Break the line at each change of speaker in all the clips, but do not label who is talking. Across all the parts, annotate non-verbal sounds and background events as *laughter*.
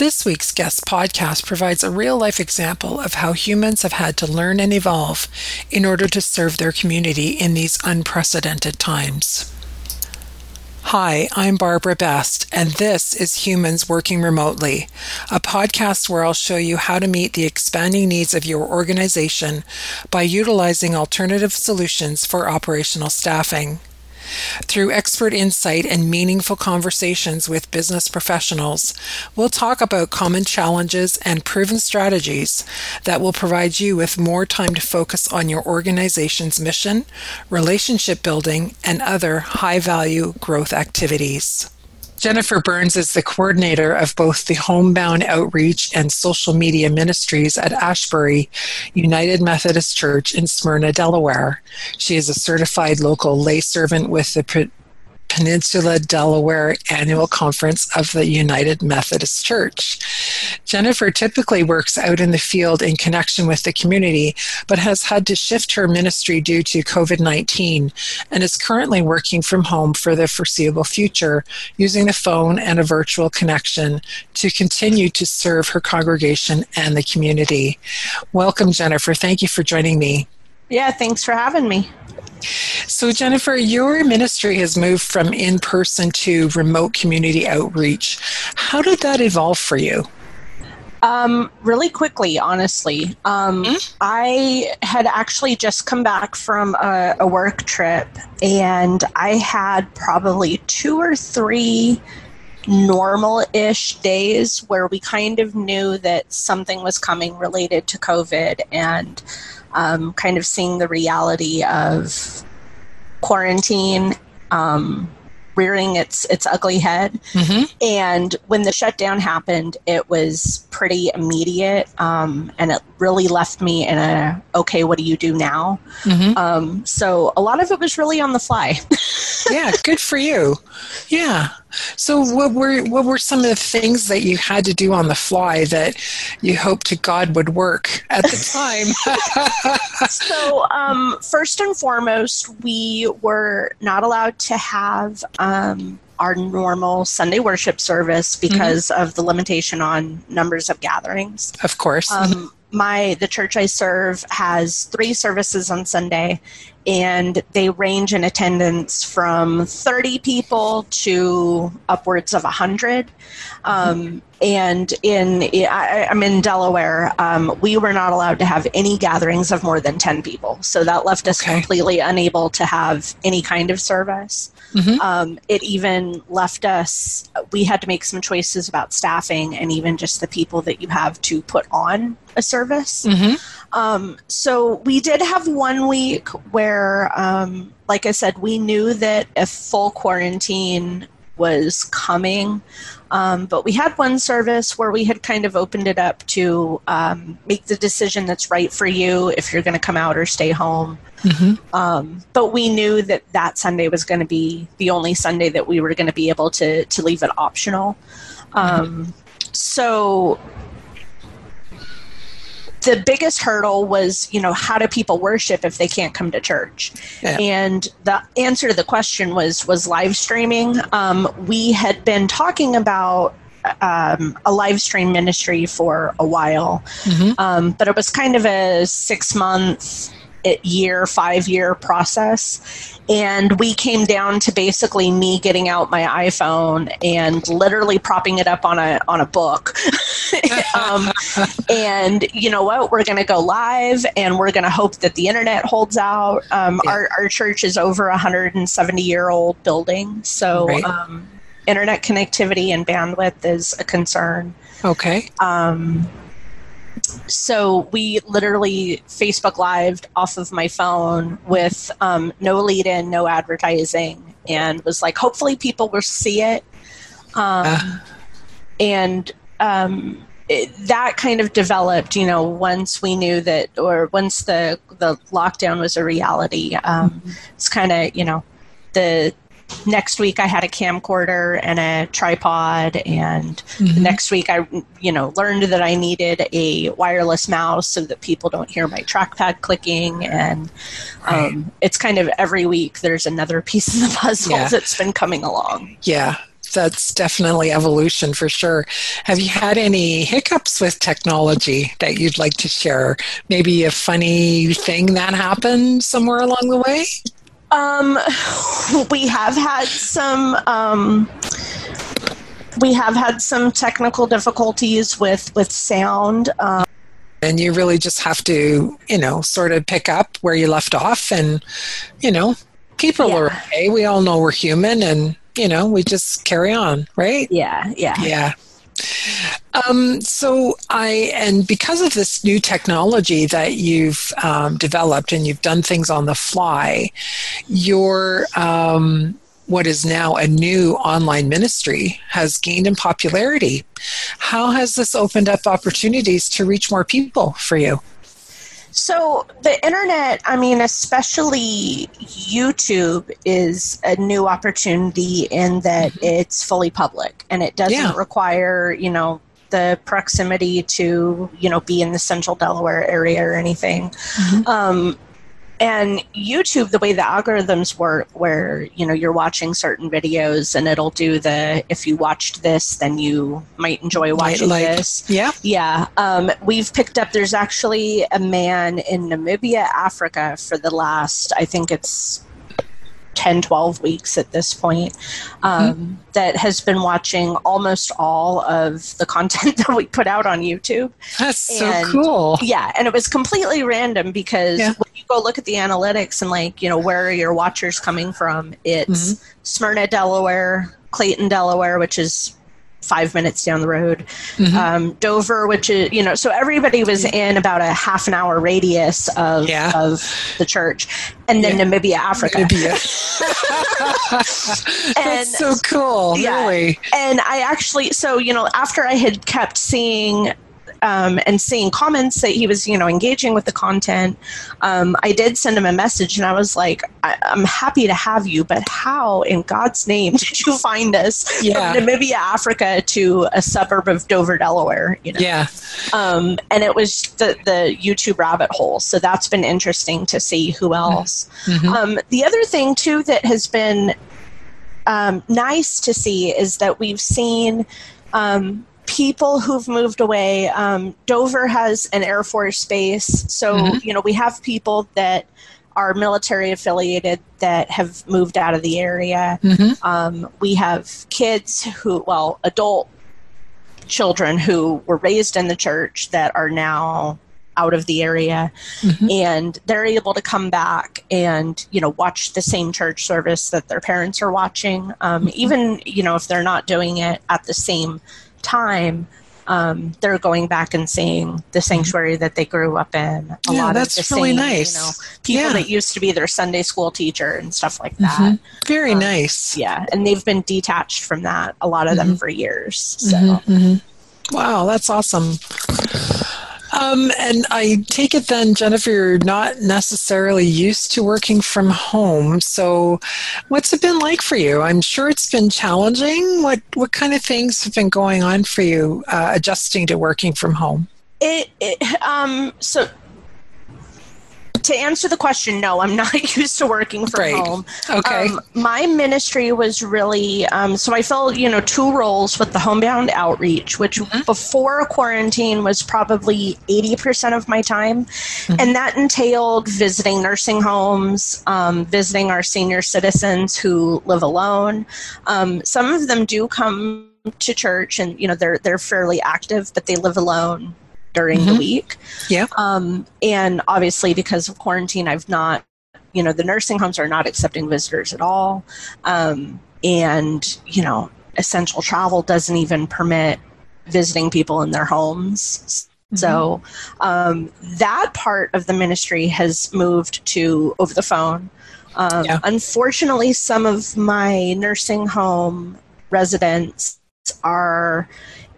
This week's guest podcast provides a real life example of how humans have had to learn and evolve in order to serve their community in these unprecedented times. Hi, I'm Barbara Best, and this is Humans Working Remotely, a podcast where I'll show you how to meet the expanding needs of your organization by utilizing alternative solutions for operational staffing. Through expert insight and meaningful conversations with business professionals, we'll talk about common challenges and proven strategies that will provide you with more time to focus on your organization's mission, relationship building, and other high value growth activities. Jennifer Burns is the coordinator of both the Homebound Outreach and Social Media Ministries at Asbury United Methodist Church in Smyrna, Delaware. She is a certified local lay servant with the Peninsula Delaware Annual Conference of the United Methodist Church. Jennifer typically works out in the field in connection with the community, but has had to shift her ministry due to COVID 19 and is currently working from home for the foreseeable future using the phone and a virtual connection to continue to serve her congregation and the community. Welcome, Jennifer. Thank you for joining me.
Yeah, thanks for having me.
So, Jennifer, your ministry has moved from in person to remote community outreach. How did that evolve for you?
Um, really quickly, honestly. Um, mm-hmm. I had actually just come back from a, a work trip, and I had probably two or three normal ish days where we kind of knew that something was coming related to COVID and um, kind of seeing the reality of quarantine um, rearing its its ugly head. Mm-hmm. And when the shutdown happened, it was pretty immediate, um, and it really left me in a okay, what do you do now? Mm-hmm. Um, so a lot of it was really on the fly. *laughs*
yeah, good for you. Yeah. So what were what were some of the things that you had to do on the fly that you hoped to God would work at the
time? *laughs* so um, first and foremost, we were not allowed to have um, our normal Sunday worship service because mm-hmm. of the limitation on numbers of gatherings.
Of course. Um,
my the church I serve has three services on Sunday, and they range in attendance from 30 people to upwards of 100 um, and in I, am in delaware um, we were not allowed to have any gatherings of more than 10 people so that left us okay. completely unable to have any kind of service mm-hmm. um, it even left us we had to make some choices about staffing and even just the people that you have to put on a service mm-hmm. Um, so we did have one week where, um, like I said, we knew that a full quarantine was coming. Um, but we had one service where we had kind of opened it up to um, make the decision that's right for you if you're going to come out or stay home. Mm-hmm. Um, but we knew that that Sunday was going to be the only Sunday that we were going to be able to to leave it optional. Mm-hmm. So the biggest hurdle was, you know, how do people worship if they can't come to church? Yeah. And the answer to the question was was live streaming. Um, we had been talking about um, a live stream ministry for a while, mm-hmm. um, but it was kind of a six month year, five year process. And we came down to basically me getting out my iPhone and literally propping it up on a on a book. *laughs* um, and you know what? We're going to go live, and we're going to hope that the internet holds out. Um, yeah. Our our church is over a 170 year old building, so. Right. Um, internet connectivity and bandwidth is a concern.
Okay. Um,
so we literally Facebook Lived off of my phone with um, no lead in, no advertising, and was like, hopefully people will see it. Um, uh. And um, it, that kind of developed, you know, once we knew that, or once the the lockdown was a reality. Mm-hmm. It's kind of, you know, the next week I had a camcorder and a tripod, and mm-hmm. next week I, you know, learned that I needed a wireless mouse so that people don't hear my trackpad clicking, and um, it's kind of every week there's another *laughs* piece of the puzzle yeah. that's been coming along.
Yeah, that's definitely evolution for sure. Have you had any hiccups with technology that you'd like to share? Maybe a funny thing that happened somewhere along the way?
Um, we have had some. Um, we have had some technical difficulties with with sound. Um,
and you really just have to, you know, sort of pick up where you left off, and you know, people yeah. are okay. We all know we're human, and you know, we just carry on, right?
Yeah, yeah,
yeah. Um, so I, and because of this new technology that you've um, developed and you've done things on the fly, your um, what is now a new online ministry has gained in popularity. How has this opened up opportunities to reach more people for you?
So, the internet, I mean, especially YouTube, is a new opportunity in that mm-hmm. it's fully public and it doesn't yeah. require, you know, the proximity to, you know, be in the central Delaware area or anything. Mm-hmm. Um, and youtube the way the algorithms work where you know you're watching certain videos and it'll do the if you watched this then you might enjoy watching like, this.
yeah.
Yeah um, we've picked up there's actually a man in namibia africa for the last i think it's 10, 12 weeks at this point um, mm-hmm. that has been watching almost all of the content *laughs* that we put out on YouTube.
That's and, so cool.
Yeah, and it was completely random because yeah. when you go look at the analytics and like, you know, where are your watchers coming from? It's mm-hmm. Smyrna, Delaware, Clayton, Delaware, which is five minutes down the road. Mm-hmm. Um, Dover, which is you know, so everybody was in about a half an hour radius of yeah. of the church, and then yeah. Namibia, Africa. Namibia. *laughs*
and, That's so cool, yeah. really.
And I actually, so you know, after I had kept seeing um, and seeing comments that he was, you know, engaging with the content, um, I did send him a message and I was like, I- am happy to have you, but how in God's name *laughs* did you find us yeah. from Namibia, Africa to a suburb of Dover, Delaware?
You know? Yeah.
Um, and it was the, the YouTube rabbit hole. So that's been interesting to see who else. Mm-hmm. Um, the other thing, too, that has been um, nice to see is that we've seen um, people who've moved away. Um, Dover has an Air Force base, so mm-hmm. you know we have people that are military affiliated that have moved out of the area. Mm-hmm. Um, we have kids who, well, adult children who were raised in the church that are now out of the area mm-hmm. and they're able to come back and you know watch the same church service that their parents are watching um, mm-hmm. even you know if they're not doing it at the same time, um, they're going back and seeing the sanctuary that they grew up in.
A yeah, lot that's of the really same, nice. You know,
people yeah. that used to be their Sunday school teacher and stuff like that. Mm-hmm.
Very um, nice.
Yeah, and they've been detached from that. A lot of mm-hmm. them for years. So.
Mm-hmm, mm-hmm. Wow, that's awesome. Um, and I take it then, Jennifer, you're not necessarily used to working from home. So, what's it been like for you? I'm sure it's been challenging. What what kind of things have been going on for you uh, adjusting to working from home?
It, it um, so to answer the question, no, I'm not *laughs* used to working from right. home.
Okay.
Um, my ministry was really um, so I filled you know two roles with the homebound outreach, which mm-hmm. before quarantine was probably eighty percent of my time, mm-hmm. and that entailed visiting nursing homes, um, visiting our senior citizens who live alone. Um, some of them do come to church and you know they're they're fairly active but they live alone during mm-hmm. the week.
Yeah.
Um, and obviously, because of quarantine, I've not, you know, the nursing homes are not accepting visitors at all. Um, and, you know, essential travel doesn't even permit visiting people in their homes. Mm-hmm. So um, that part of the ministry has moved to over the phone. Um, yeah. Unfortunately, some of my nursing home residents are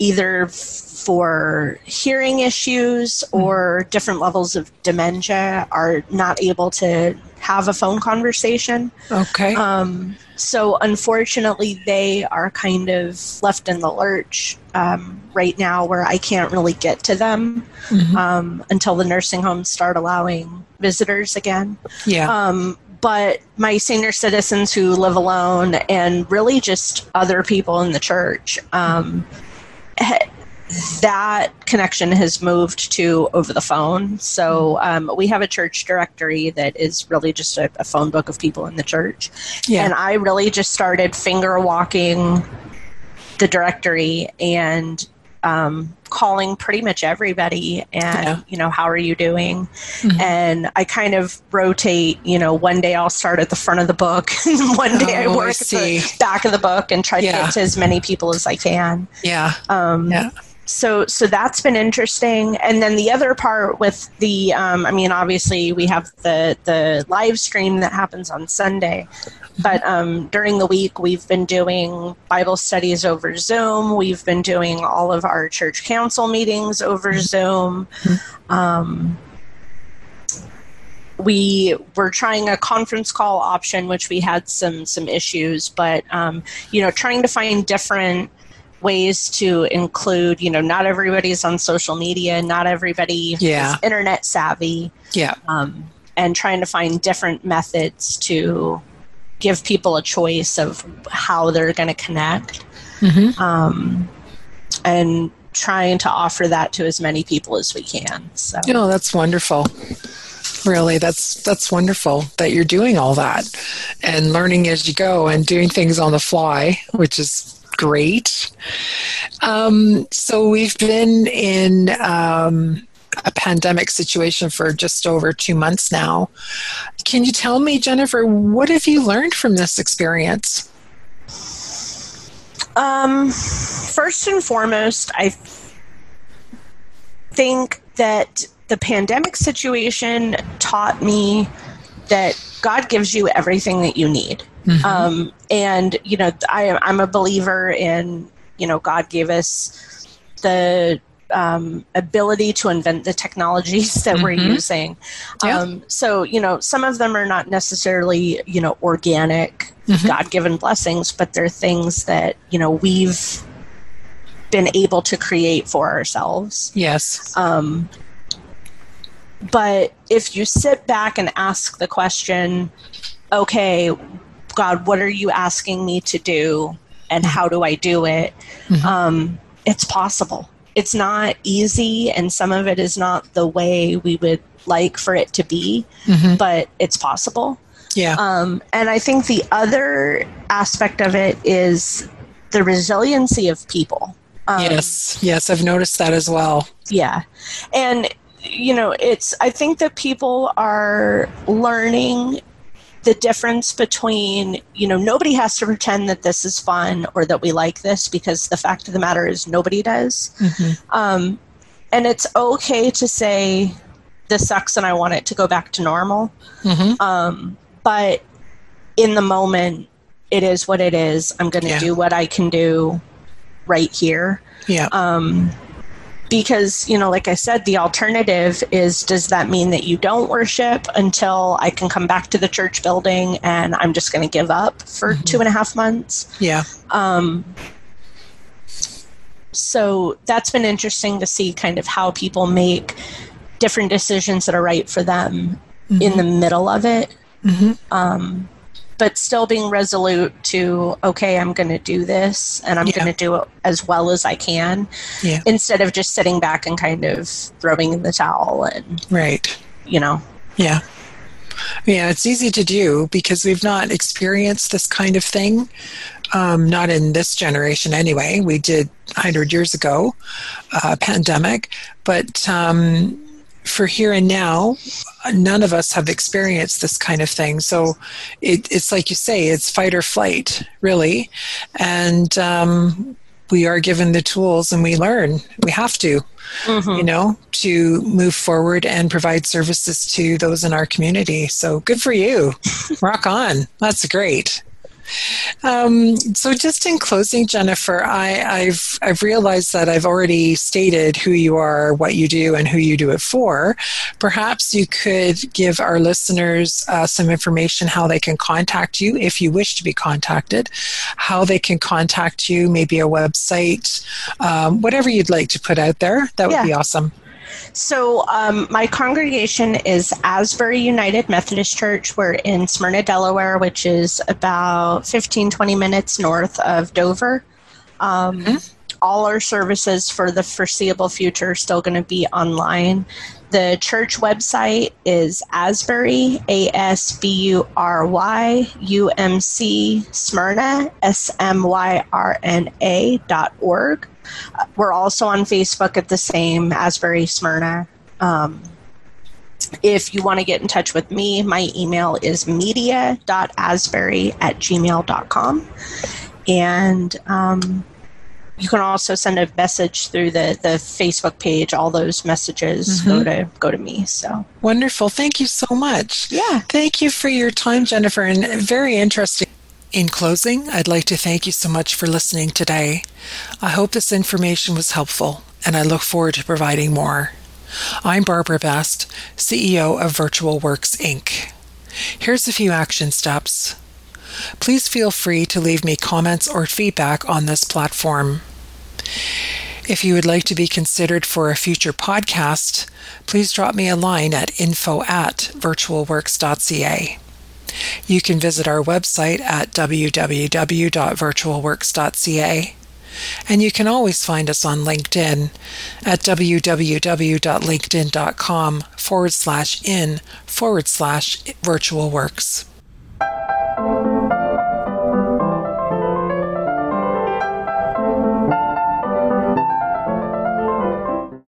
either for hearing issues hmm. or different levels of dementia are not able to have a phone conversation.
Okay.
Um, so unfortunately, they are kind of left in the lurch um, right now, where I can't really get to them mm-hmm. um, until the nursing homes start allowing visitors again.
Yeah.
Um, but my senior citizens who live alone and really just other people in the church um, that connection has moved to over the phone. So um, we have a church directory that is really just a, a phone book of people in the church. Yeah. And I really just started finger walking the directory and um, calling pretty much everybody and yeah. you know how are you doing mm-hmm. and i kind of rotate you know one day i'll start at the front of the book *laughs* and one day oh, i work I at the back of the book and try yeah. to get to as many people as i can
yeah um, yeah
so so that's been interesting. And then the other part with the um, i mean obviously we have the the live stream that happens on sunday but um, during the week we've been doing bible studies over zoom. We've been doing all of our church council meetings over zoom. Um, we were trying a conference call option which we had some some issues but um, you know trying to find different ways to include you know not everybody's on social media not everybody yeah. is internet savvy
yeah
um, and trying to find different methods to give people a choice of how they're going to connect mm-hmm. um, and trying to offer that to as many people as we can so
oh that's wonderful really that's that's wonderful that you're doing all that and learning as you go and doing things on the fly which is great. Um, so we've been in um, a pandemic situation for just over two months now. Can you tell me, Jennifer, what have you learned from this experience?
Um, first and foremost, I think that the pandemic situation taught me that God gives you everything that you need. Mm-hmm. Um, and you know, I, I'm a believer in you know God gave us the um, ability to invent the technologies that mm-hmm. we're using. Yeah. Um, so, you know, some of them are not necessarily, you know, organic, mm-hmm. God given blessings, but they're things that, you know, we've been able to create for ourselves.
Yes.
Um, but if you sit back and ask the question, okay, God, what are you asking me to do? And how do I do it? Mm-hmm. Um, it's possible. It's not easy, and some of it is not the way we would like for it to be, mm-hmm. but it's possible.
Yeah.
Um, and I think the other aspect of it is the resiliency of people.
Um, yes, yes, I've noticed that as well.
Yeah. And, you know, it's, I think that people are learning the difference between you know nobody has to pretend that this is fun or that we like this because the fact of the matter is nobody does mm-hmm. um, and it's okay to say this sucks and i want it to go back to normal mm-hmm. um, but in the moment it is what it is i'm going to yeah. do what i can do right here
yeah
um, because you know like i said the alternative is does that mean that you don't worship until i can come back to the church building and i'm just going to give up for mm-hmm. two and a half months
yeah
um, so that's been interesting to see kind of how people make different decisions that are right for them mm-hmm. in the middle of it mm-hmm. um, but still being resolute to okay i'm going to do this and i'm yeah. going to do it as well as i can
yeah.
instead of just sitting back and kind of throwing in the towel and
right
you know
yeah yeah it's easy to do because we've not experienced this kind of thing um, not in this generation anyway we did 100 years ago uh, pandemic but um, for here and now, none of us have experienced this kind of thing. So it, it's like you say, it's fight or flight, really. And um, we are given the tools and we learn. We have to, mm-hmm. you know, to move forward and provide services to those in our community. So good for you. *laughs* Rock on. That's great. Um, so, just in closing, Jennifer, I, have I've realized that I've already stated who you are, what you do, and who you do it for. Perhaps you could give our listeners uh, some information how they can contact you if you wish to be contacted, how they can contact you, maybe a website, um, whatever you'd like to put out there. That would yeah. be awesome.
So, um, my congregation is Asbury United Methodist Church. We're in Smyrna, Delaware, which is about 15, 20 minutes north of Dover. Um, mm-hmm. All our services for the foreseeable future are still going to be online. The church website is Asbury, A S B U R Y U M C Smyrna, S M Y R N A dot org. We're also on Facebook at the same Asbury Smyrna. Um, if you want to get in touch with me, my email is media.asbury at gmail.com. And um, you can also send a message through the, the Facebook page. All those messages mm-hmm. go to go to me. So
wonderful! Thank you so much.
Yeah,
thank you for your time, Jennifer, and very interesting. In closing, I'd like to thank you so much for listening today. I hope this information was helpful, and I look forward to providing more. I'm Barbara Best, CEO of Virtual Works Inc. Here's a few action steps. Please feel free to leave me comments or feedback on this platform. If you would like to be considered for a future podcast, please drop me a line at info at virtualworks.ca. You can visit our website at www.virtualworks.ca. And you can always find us on LinkedIn at www.linkedin.com forward slash in forward slash virtualworks.